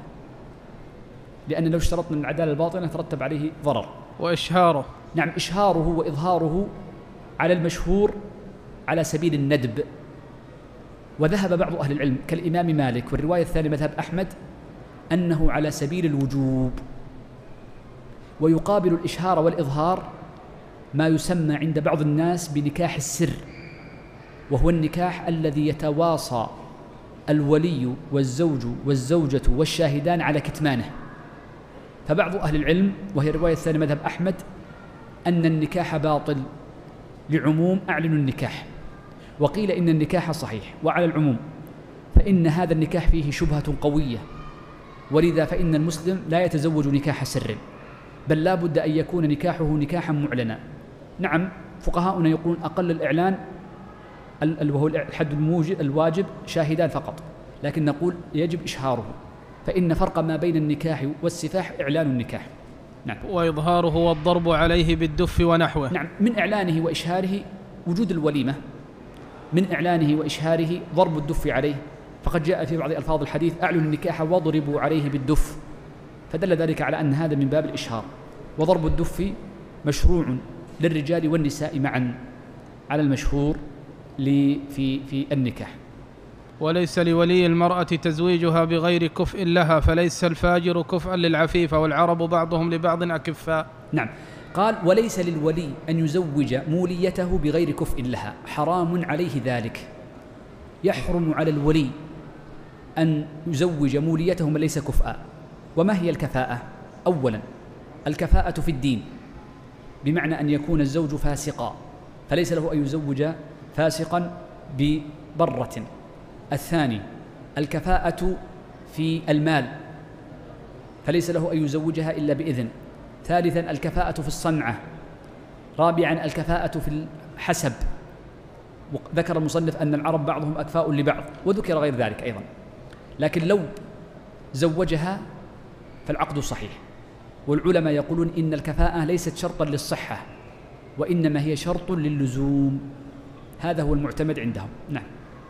لأن لو اشترطنا العدالة الباطنة ترتب عليه ضرر. وإشهاره. نعم إشهاره وإظهاره على المشهور على سبيل الندب. وذهب بعض أهل العلم كالإمام مالك والرواية الثانية مذهب أحمد أنه على سبيل الوجوب. ويقابل الإشهار والإظهار ما يسمى عند بعض الناس بنكاح السر وهو النكاح الذي يتواصى الولي والزوج والزوجة والشاهدان على كتمانه. فبعض أهل العلم وهي الرواية الثانية مذهب أحمد أن النكاح باطل. لعموم أعلنوا النكاح. وقيل إن النكاح صحيح. وعلى العموم فإن هذا النكاح فيه شبهة قوية. ولذا فإن المسلم لا يتزوج نكاح سر بل لا بد أن يكون نكاحه نكاحا معلنا. نعم فقهاؤنا يقولون أقل الإعلان وهو الحد الموجب الواجب شاهدان فقط لكن نقول يجب إشهاره. فإن فرق ما بين النكاح والسفاح إعلان النكاح. نعم. وإظهاره والضرب عليه بالدف ونحوه. نعم من إعلانه وإشهاره وجود الوليمة من إعلانه وإشهاره ضرب الدف عليه. فقد جاء في بعض ألفاظ الحديث أعلنوا النكاح واضربوا عليه بالدف. فدل ذلك على أن هذا من باب الإشهار. وضرب الدف مشروع للرجال والنساء معا على المشهور في في النكاح. وليس لولي المرأة تزويجها بغير كفء لها فليس الفاجر كفءا للعفيفة والعرب بعضهم لبعض أكفاء. نعم. قال وليس للولي أن يزوج موليته بغير كفء لها. حرام عليه ذلك. يحرم على الولي أن يزوج موليته من ليس كفءا وما هي الكفاءة؟ أولا الكفاءة في الدين بمعنى أن يكون الزوج فاسقا فليس له أن يزوج فاسقا ببرة. الثاني الكفاءة في المال فليس له أن يزوجها إلا بإذن. ثالثا الكفاءة في الصنعة. رابعا الكفاءة في الحسب. ذكر المصنف أن العرب بعضهم أكفاء لبعض وذكر غير ذلك أيضا. لكن لو زوجها فالعقد صحيح. والعلماء يقولون إن الكفاءة ليست شرطا للصحة وإنما هي شرط للزوم. هذا هو المعتمد عندهم. نعم.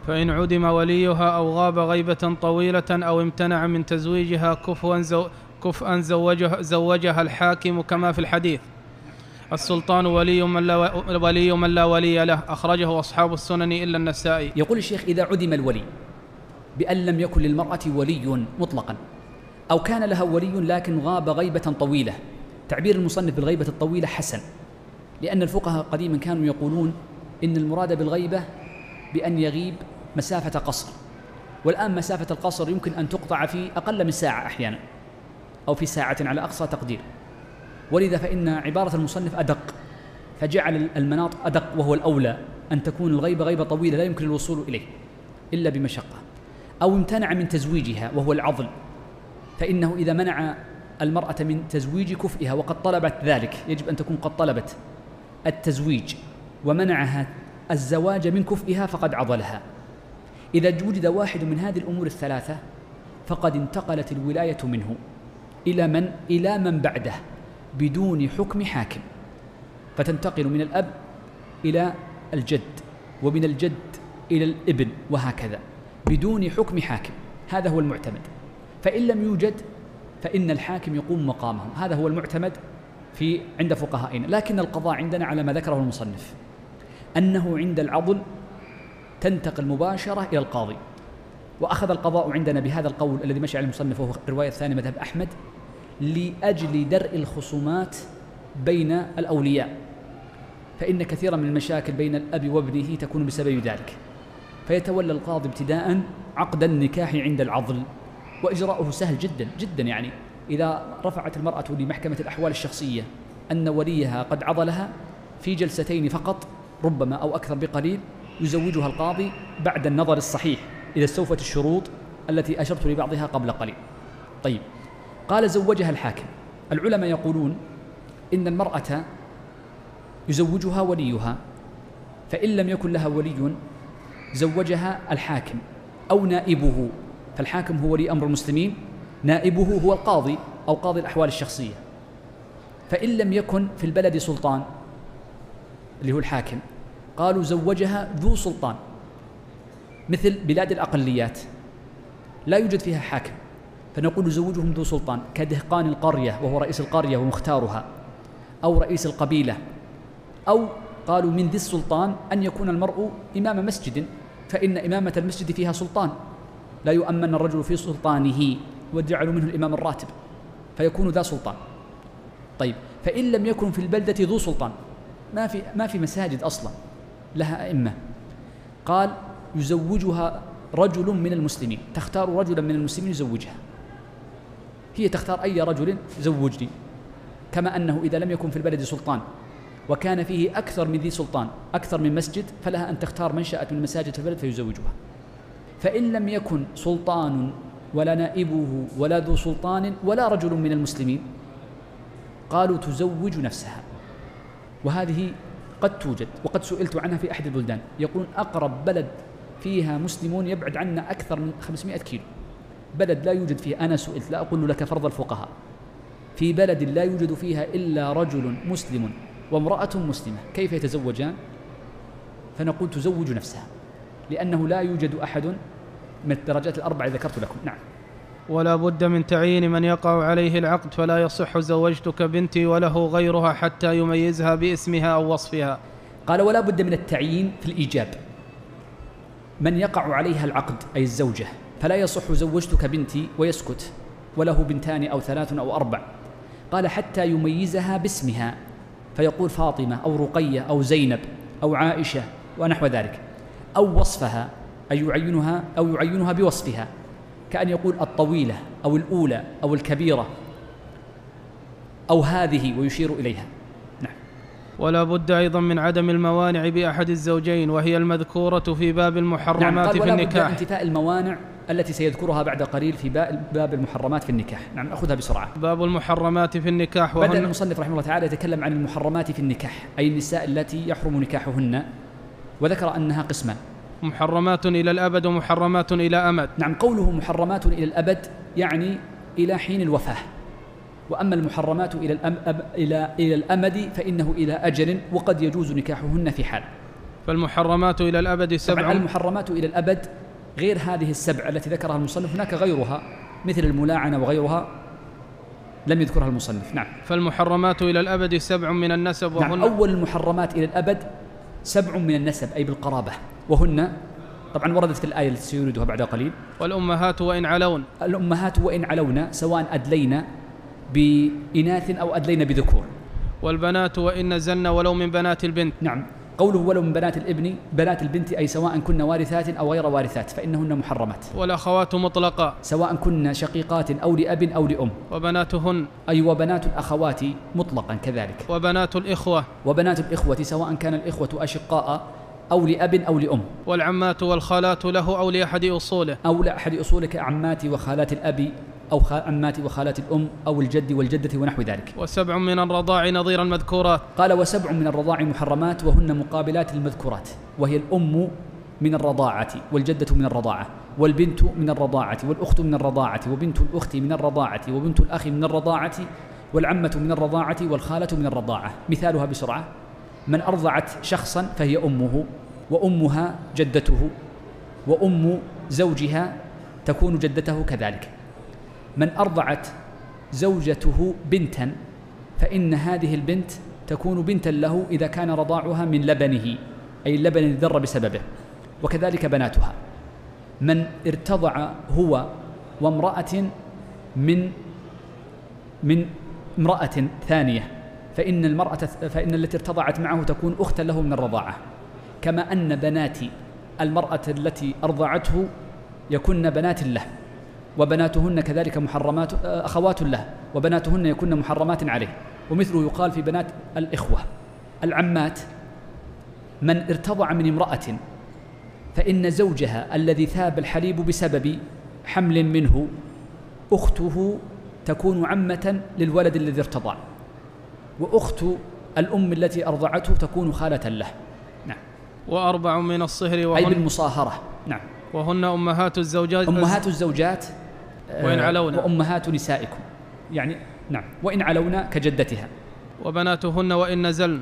فإن عدم وليها أو غاب غيبة طويلة أو امتنع من تزويجها كفوا زو كفءا زوجها, زوجها الحاكم كما في الحديث. السلطان ولي من لا ولي من لا ولي له أخرجه أصحاب السنن إلا النسائي. يقول الشيخ إذا عدم الولي بأن لم يكن للمرأة ولي مطلقا. أو كان لها ولي لكن غاب غيبة طويلة. تعبير المصنف بالغيبة الطويلة حسن. لأن الفقهاء قديما كانوا يقولون إن المراد بالغيبة بأن يغيب مسافة قصر. والآن مسافة القصر يمكن أن تقطع في أقل من ساعة أحيانا. أو في ساعة على أقصى تقدير. ولذا فإن عبارة المصنف أدق. فجعل المناط أدق وهو الأولى. أن تكون الغيبة غيبة طويلة لا يمكن الوصول إليه. إلا بمشقة. أو امتنع من تزويجها وهو العضل فإنه إذا منع المرأة من تزويج كفئها وقد طلبت ذلك يجب أن تكون قد طلبت التزويج ومنعها الزواج من كفئها فقد عضلها إذا وجد واحد من هذه الأمور الثلاثة فقد انتقلت الولاية منه إلى من؟ إلى من بعده بدون حكم حاكم فتنتقل من الأب إلى الجد ومن الجد إلى الابن وهكذا بدون حكم حاكم. هذا هو المعتمد. فإن لم يوجد فإن الحاكم يقوم مقامهم. هذا هو المعتمد في عند فقهائنا. لكن القضاء عندنا على ما ذكره المصنف أنه عند العضل تنتقل مباشرة إلى القاضي. وأخذ القضاء عندنا بهذا القول الذي مشى عليه المصنف وهو الرواية الثانية مذهب أحمد لأجل درء الخصومات بين الأولياء. فإن كثيرا من المشاكل بين الأب وابنه تكون بسبب ذلك. فيتولى القاضي ابتداء عقد النكاح عند العضل وإجراؤه سهل جدا جدا يعني. إذا رفعت المرأة لمحكمة الأحوال الشخصية أن وليها قد عضلها في جلستين فقط ربما أو أكثر بقليل يزوجها القاضي بعد النظر الصحيح إذا استوفت الشروط التي أشرت لبعضها قبل قليل. طيب قال زوجها الحاكم العلماء يقولون إن المرأة يزوجها وليها فإن لم يكن لها ولي زوجها الحاكم أو نائبه. فالحاكم هو ولي أمر المسلمين نائبه هو القاضي أو قاضي الأحوال الشخصية. فإن لم يكن في البلد سلطان اللي هو الحاكم قالوا زوجها ذو سلطان مثل بلاد الأقليات. لا يوجد فيها حاكم فنقول زوجهم ذو سلطان كدهقان القرية وهو رئيس القرية ومختارها أو رئيس القبيلة أو قالوا من ذي السلطان أن يكون المرء إمام مسجد. فإن إمامة المسجد فيها سلطان. لا يؤمن الرجل في سلطانه وجعلوا منه الإمام الراتب فيكون ذا سلطان. طيب فإن لم يكن في البلدة ذو سلطان ما في ما في مساجد أصلا لها أئمة. قال يزوجها رجل من المسلمين. تختار رجلا من المسلمين يزوجها. هي تختار أي رجل زوجني كما أنه إذا لم يكن في البلد سلطان. وكان فيه أكثر من ذي سلطان أكثر من مسجد فلها أن تختار من شاءت من المساجد في البلد فيزوجها. فإن لم يكن سلطان ولا نائبه ولا ذو سلطان ولا رجل من المسلمين قالوا تزوج نفسها. وهذه قد توجد وقد سئلت عنها في أحد البلدان. يقولون أقرب بلد فيها مسلمون يبعد عنا أكثر من 500 كيلو. بلد لا يوجد فيه أنا سئلت لا أقول لك فرض الفقهاء. في بلد لا يوجد فيها إلا رجل مسلم. وامرأة مسلمة كيف يتزوجان؟ فنقول تزوج نفسها لأنه لا يوجد أحد من الدرجات الأربعة ذكرت لكم. نعم. ولا بد من تعيين من يقع عليه العقد فلا يصح زوجتك بنتي وله غيرها حتى يميزها باسمها أو وصفها. قال ولا بد من التعيين في الإيجاب. من يقع عليها العقد أي الزوجة فلا يصح زوجتك بنتي ويسكت وله بنتان أو ثلاث أو أربع. قال حتى يميزها باسمها. فيقول فاطمة أو رقية أو زينب أو عائشة ونحو ذلك. أو وصفها أي يعينها أو يعينها بوصفها. كأن يقول الطويلة أو الأولى أو الكبيرة أو هذه ويشير إليها. نعم. ولا بد أيضا من عدم الموانع بأحد الزوجين وهي المذكورة في باب المحرمات نعم قال في ولا بد النكاح. انتفاء الموانع التي سيذكرها بعد قليل في باب المحرمات في النكاح. نعم نأخذها بسرعة. باب المحرمات في النكاح بدأ وهن المصنف رحمه الله تعالى يتكلم عن المحرمات في النكاح أي النساء التي يحرم نكاحهن وذكر أنها قسمان. محرمات إلى الأبد ومحرمات إلى أمد. نعم قوله محرمات إلى الأبد يعني إلى حين الوفاة. وأما المحرمات إلى الأم إلى إلى الأمد فإنه إلى أجل وقد يجوز نكاحهن في حال. فالمحرمات إلى الأبد سبع. المحرمات إلى الأبد غير هذه السبع التي ذكرها المصنف. هناك غيرها مثل الملاعنة وغيرها لم يذكرها المصنف. نعم. فالمحرمات إلى الأبد سبع من النسب نعم وهن أول المحرمات إلى الأبد سبع من النسب أي بالقرابة. وهن طبعا وردت الآية التي سيوردها بعد قليل. والأمهات وإن علون. الأمهات وإن علونا سواء أدلينا بإناث أو أدلينا بذكور. والبنات وإن نزلن ولو من بنات البنت. نعم. قوله ولو من بنات الابن بنات البنت أي سواء كن وارثات أو غير وارثات فإنهن محرمات. والأخوات مطلقا. سواء كن شقيقات أو لأب أو لأم. وبناتهن. أي وبنات الأخوات مطلقا كذلك. وبنات الإخوة. وبنات الإخوة سواء كان الإخوة أشقاء أو لأب أو لأم. والعمات والخالات له أو لأحد أصوله. أو لأحد أصولك عمات وخالات الأب أو عمات وخالات الأم أو الجد والجدة ونحو ذلك. وسبع من الرضاع نظير المذكورات قال وسبع من الرضاع محرمات وهن مقابلات المذكورات. وهي الأم من الرضاعة والجدة من الرضاعة والبنت من الرضاعة والأخت من الرضاعة وبنت الأخت من الرضاعة وبنت الأخ من الرضاعة والعمة من الرضاعة والخالة من الرضاعة. مثالها بسرعة. من أرضعت شخصا فهي أمه وأمها جدته وأم زوجها تكون جدته كذلك. من أرضعت زوجته بنتا فإن هذه البنت تكون بنتا له إذا كان رضاعها من لبنه أي اللبن الذي ذر بسببه وكذلك بناتها. من ارتضع هو وامرأة من من امرأة ثانية فإن المرأة فإن التي ارتضعت معه تكون أختا له من الرضاعة. كما أن بنات المرأة التي أرضعته يكن بنات له. وبناتهن كذلك محرمات أخوات له وبناتهن يكن محرمات عليه. ومثله يقال في بنات الإخوة. العمات من ارتضع من امرأة فإن زوجها الذي ثاب الحليب بسبب حمل منه أخته تكون عمة للولد الذي ارتضع. وأخت الأم التي أرضعته تكون خالة له. نعم. وأربع من الصهر أي وهن, بالمصاهرة. نعم. وهن أمهات الزوجات أمهات الزوجات آه، وإن علونا. وأمهات نسائكم. يعني نعم. وإن علونا كجدتها. وبناتهن وإن نزلن.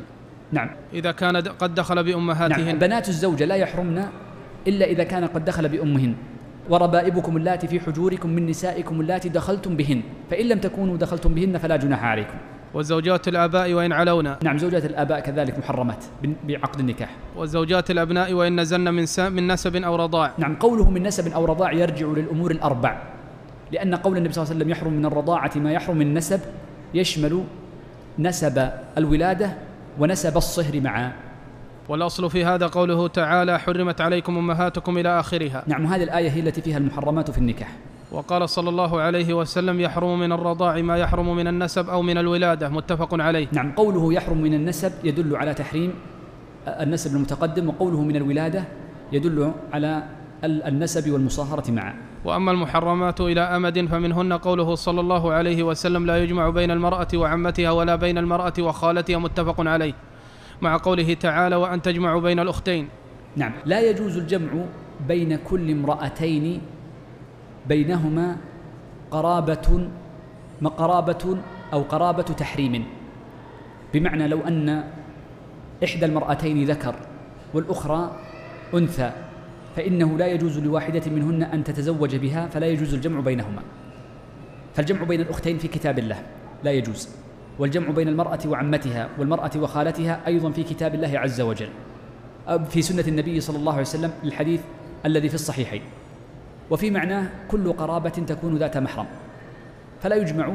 نعم. إذا كان قد دخل بأمهاتهن. نعم. بنات الزوجة لا يحرمن إلا إذا كان قد دخل بأمهن. وربائبكم اللاتي في حجوركم من نسائكم اللاتي دخلتم بهن. فإن لم تكونوا دخلتم بهن فلا جناح عليكم. وزوجات الآباء وإن علونا. نعم زوجات الآباء كذلك محرمات بن- بعقد النكاح. وزوجات الأبناء وإن نزلن من, س- من نسب أو رضاع. نعم قوله من نسب أو رضاع يرجع للأمور الأربع. لأن قول النبي صلى الله عليه وسلم يحرم من الرضاعة ما يحرم من النسب يشمل نسب الولادة ونسب الصهر معا. والأصل في هذا قوله تعالى حرمت عليكم أمهاتكم إلى آخرها. نعم هذه الآية هي التي فيها المحرمات في النكاح. وقال صلى الله عليه وسلم يحرم من الرضاع ما يحرم من النسب أو من الولادة. متفق عليه. نعم قوله يحرم من النسب يدل على تحريم النسب المتقدم وقوله من الولادة يدل على ال- النسب والمصاهرة معا. وأما المحرمات إلى أمد فمنهن قوله صلى الله عليه وسلم لا يجمع بين المرأة وعمتها ولا بين المرأة وخالتها متفق عليه مع قوله تعالى وأن تجمعوا بين الأختين. نعم. لا يجوز الجمع بين كل امرأتين بينهما قرابة ما قرابة أو قرابة تحريم. بمعنى لو أن إحدى المرأتين ذكر والأخرى أنثى. فإنه لا يجوز لواحدة منهن أن تتزوج بها فلا يجوز الجمع بينهما. فالجمع بين الأختين في كتاب الله لا يجوز. والجمع بين المرأة وعمتها والمرأة وخالتها أيضا في كتاب الله عز وجل. في سنة النبي صلى الله عليه وسلم الحديث الذي في الصحيحين. وفي معناه كل قرابة تكون ذات محرم. فلا يجمع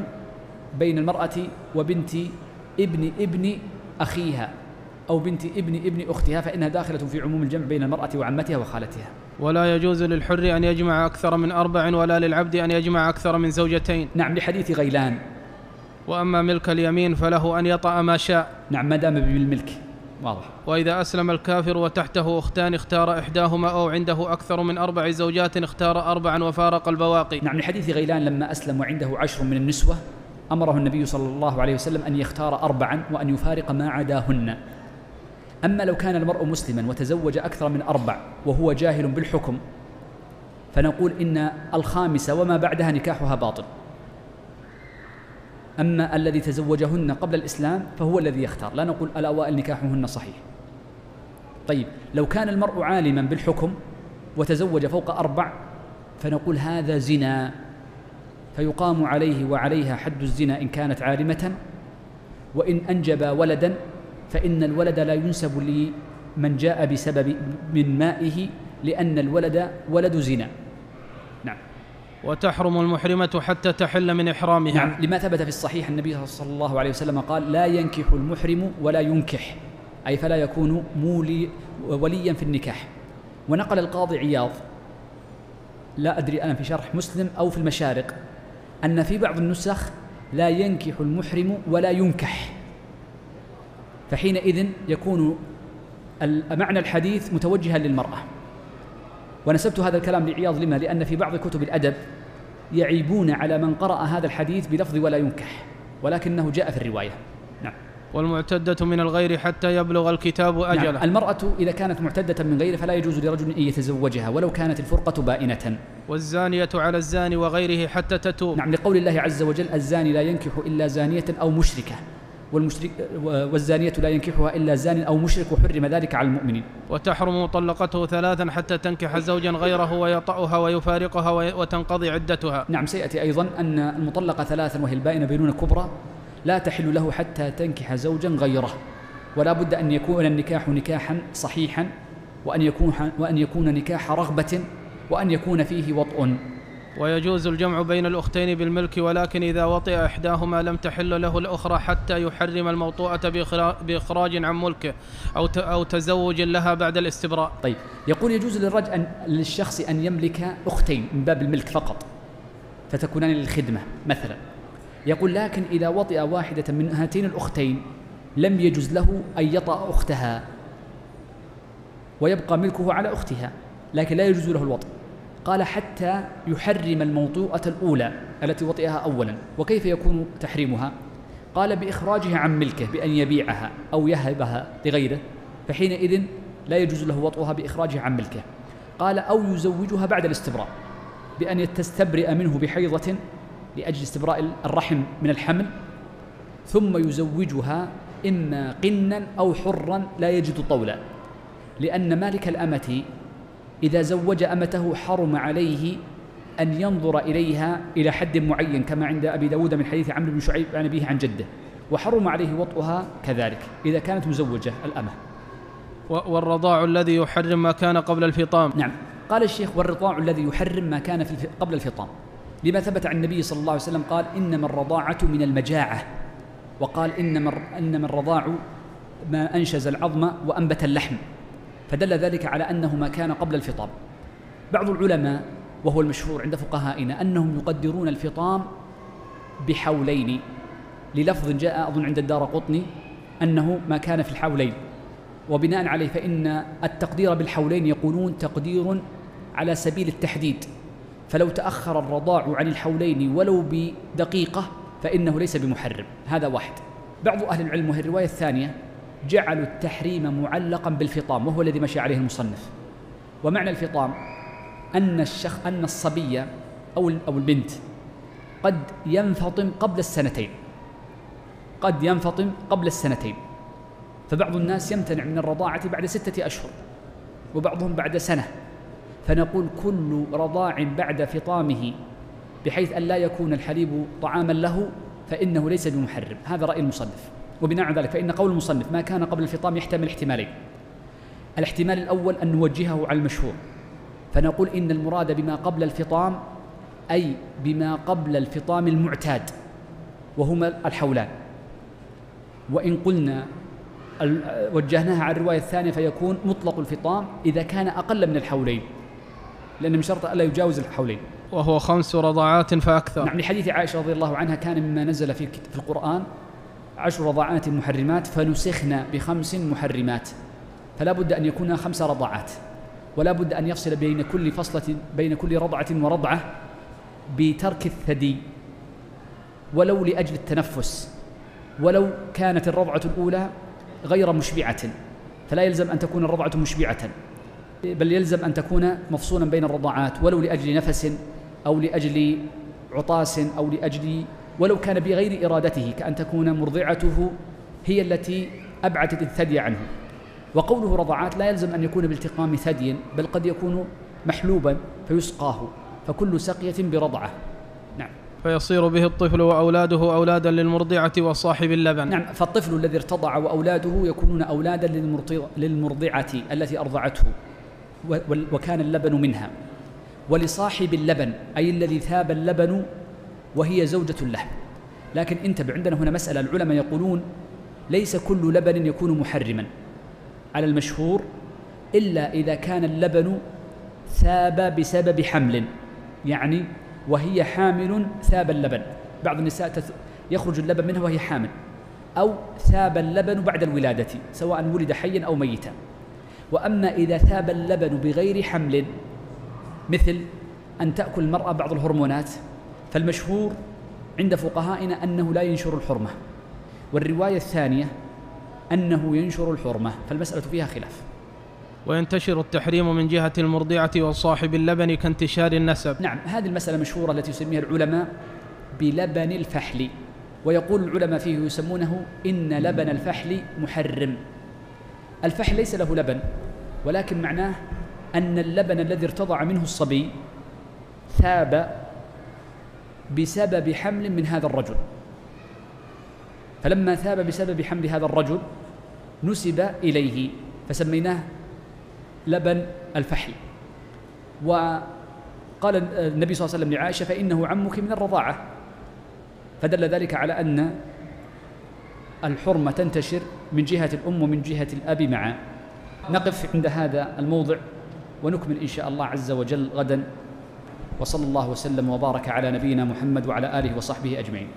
بين المرأة وبنت ابن ابن أخيها. أو بنت ابن ابن أختها فإنها داخلة في عموم الجمع بين المرأة وعمتها وخالتها. ولا يجوز للحر أن يجمع أكثر من أربع ولا للعبد أن يجمع أكثر من زوجتين. نعم لحديث غيلان. وأما ملك اليمين فله أن يطأ ما شاء. نعم ما دام بالملك. واضح. وإذا أسلم الكافر وتحته أختان اختار إحداهما أو عنده أكثر من أربع زوجات اختار أربعا وفارق البواقي. نعم لحديث غيلان لما أسلم وعنده عشر من النسوة أمره النبي صلى الله عليه وسلم أن يختار أربعا وأن يفارق ما عداهن. أما لو كان المرء مسلما وتزوج أكثر من أربع وهو جاهل بالحكم فنقول إن الخامسة وما بعدها نكاحها باطل. أما الذي تزوجهن قبل الإسلام فهو الذي يختار. لا نقول الأوائل نكاحهن صحيح. طيب لو كان المرء عالما بالحكم وتزوج فوق أربع فنقول هذا زنا. فيقام عليه وعليها حد الزنا إن كانت عالمة وإن أنجب ولدا فإن الولد لا ينسب لمن جاء بسبب من مائه لأن الولد ولد زنا. نعم. وتحرم المحرمة حتى تحل من إحرامها. نعم. لما ثبت في الصحيح النبي صلى الله عليه وسلم قال لا ينكح المحرم ولا ينكح. أي فلا يكون مولي وليا في النكاح. ونقل القاضي عياض. لا أدري أنا في شرح مسلم أو في المشارق. أن في بعض النسخ لا ينكح المحرم ولا ينكح. فحينئذ يكون معنى الحديث متوجها للمرأة. ونسبت هذا الكلام لعياض لما؟ لأن في بعض كتب الأدب يعيبون على من قرأ هذا الحديث بلفظ ولا ينكح ولكنه جاء في الرواية. نعم. والمعتدة من الغير حتى يبلغ الكتاب نعم. أجله. نعم. المرأة إذا كانت معتدة من غيره فلا يجوز لرجل أن يتزوجها ولو كانت الفرقة بائنة. والزانية على الزاني وغيره حتى تتوب. نعم. لقول الله عز وجل الزاني لا ينكح إلا زانية أو مشركة. والمشرك والزانية لا ينكحها إلا زان أو مشرك وحرم ذلك على المؤمنين. وتحرم مطلقته ثلاثا حتى تنكح زوجا غيره ويطأها ويفارقها وتنقضي عدتها. نعم سيأتي أيضا أن المطلقة ثلاثا وهي البائنة بينونة كبرى لا تحل له حتى تنكح زوجا غيره ولا بد أن يكون النكاح نكاحا صحيحا وأن يكون, وأن يكون نكاح رغبة وأن يكون فيه وطء. ويجوز الجمع بين الأختين بالملك ولكن إذا وطئ إحداهما لم تحل له الأخرى حتى يحرم الموطوءة بإخراج عن ملكه أو أو تزوج لها بعد الاستبراء. طيب يقول يجوز للرجل أن للشخص أن يملك أختين من باب الملك فقط فتكونان للخدمة مثلا. يقول لكن إذا وطئ واحدة من هاتين الأختين لم يجوز له أن يطأ أختها ويبقى ملكه على أختها لكن لا يجوز له الوطئ قال حتى يحرم الموطوءة الأولى التي وطئها أولا وكيف يكون تحريمها؟ قال بإخراجها عن ملكه بأن يبيعها أو يهبها لغيره فحينئذ لا يجوز له وطئها بإخراجها عن ملكه. قال أو يزوجها بعد الاستبراء بأن تستبرئ منه بحيضة لأجل استبراء الرحم من الحمل ثم يزوجها إما قنا أو حرا لا يجد طولا لأن مالك الأمة إذا زوج أمته حرم عليه أن ينظر إليها إلى حد معين كما عند أبي داود من حديث عمرو بن شعيب عن أبيه عن جده وحرم عليه وطئها كذلك إذا كانت مزوجة الأمة. والرضاع الذي يحرم ما كان قبل الفطام. نعم. قال الشيخ والرضاع الذي يحرم ما كان في قبل الفطام. لما ثبت عن النبي صلى الله عليه وسلم قال إنما الرضاعة من المجاعة. وقال إنما إنما الرضاع ما أنشز العظم وأنبت اللحم. فدل ذلك على أنه ما كان قبل الفطام. بعض العلماء وهو المشهور عند فقهائنا أنهم يقدرون الفطام بحولين للفظ جاء أظن عند الدار قطني أنه ما كان في الحولين. وبناء عليه فإن التقدير بالحولين يقولون تقدير على سبيل التحديد. فلو تأخر الرضاع عن الحولين ولو بدقيقة فإنه ليس بمحرم. هذا واحد. بعض أهل العلم وهي الرواية الثانية جعلوا التحريم معلقا بالفطام وهو الذي مشي عليه المصنف. ومعنى الفطام؟ أن الشخ أن الصبي أو أو البنت قد ينفطم قبل السنتين. قد ينفطم قبل السنتين. فبعض الناس يمتنع من الرضاعة بعد ستة أشهر وبعضهم بعد سنة. فنقول كل رضاع بعد فطامه بحيث أن لا يكون الحليب طعاما له فإنه ليس بمحرم. هذا رأي المصنف. وبناء على ذلك فإن قول المصنف ما كان قبل الفطام يحتمل احتمالين. الاحتمال الأول أن نوجهه على المشهور. فنقول إن المراد بما قبل الفطام أي بما قبل الفطام المعتاد وهما الحولان. وإن قلنا وجهناها على الرواية الثانية فيكون مطلق الفطام إذا كان أقل من الحولين لأن من شرط ألا يجاوز الحولين. وهو خمس رضعات فأكثر. نعم لحديث عائشة رضي الله عنها كان مما نزل في في القرآن عشر رضعات محرمات فنسخنا بخمس محرمات. فلا بد أن يكون خمس رضعات ولا بد أن يفصل بين كل فصلة بين كل رضعة ورضعة بترك الثدي. ولو لأجل التنفس. ولو كانت الرضعة الأولى غير مشبعة. فلا يلزم أن تكون الرضعة مشبعة. بل يلزم أن تكون مفصولا بين الرضعات ولو لأجل نفس أو لأجل عطاس أو لأجل ولو كان بغير إرادته كأن تكون مرضعته هي التي أبعدت الثدي عنه. وقوله رضعات لا يلزم أن يكون بالتقام ثدي بل قد يكون محلوبا فيسقاه فكل سقية برضعة. نعم. فيصير به الطفل وأولاده أولادا للمرضعة وصاحب اللبن. نعم. فالطفل الذي ارتضع وأولاده يكونون أولادا للمرضعة التي أرضعته وكان اللبن منها. ولصاحب اللبن أي الذي ثاب اللبن وهي زوجة له لكن انتبه عندنا هنا مسألة العلماء يقولون ليس كل لبن يكون محرما على المشهور إلا إذا كان اللبن ثاب بسبب حمل يعني وهي حامل ثاب اللبن. بعض النساء يخرج اللبن منها وهي حامل أو ثاب اللبن بعد الولادة سواء ولد حيا أو ميتا. وأما إذا ثاب اللبن بغير حمل مثل أن تأكل المرأة بعض الهرمونات فالمشهور عند فقهائنا أنه لا ينشر الحرمة والرواية الثانية أنه ينشر الحرمة فالمسألة فيها خلاف. وينتشر التحريم من جهة المرضعة وصاحب اللبن كانتشار النسب. نعم هذه المسألة مشهورة التي يسميها العلماء بلبن الفحل ويقول العلماء فيه يسمونه إن لبن الفحل محرم. الفحل ليس له لبن ولكن معناه أن اللبن الذي ارتضع منه الصبي ثاب بسبب حمل من هذا الرجل. فلما ثاب بسبب حمل هذا الرجل نسب إليه فسميناه لبن الفحل. وقال النبي صلى الله عليه وسلم لعائشة فإنه عمك من الرضاعة. فدل ذلك على أن الحرمة تنتشر من جهة الأم ومن جهة الأب معا. نقف عند هذا الموضع ونكمل إن شاء الله عز وجل غدا. وصلى الله وسلم وبارك على نبينا محمد وعلى آله وصحبه أجمعين.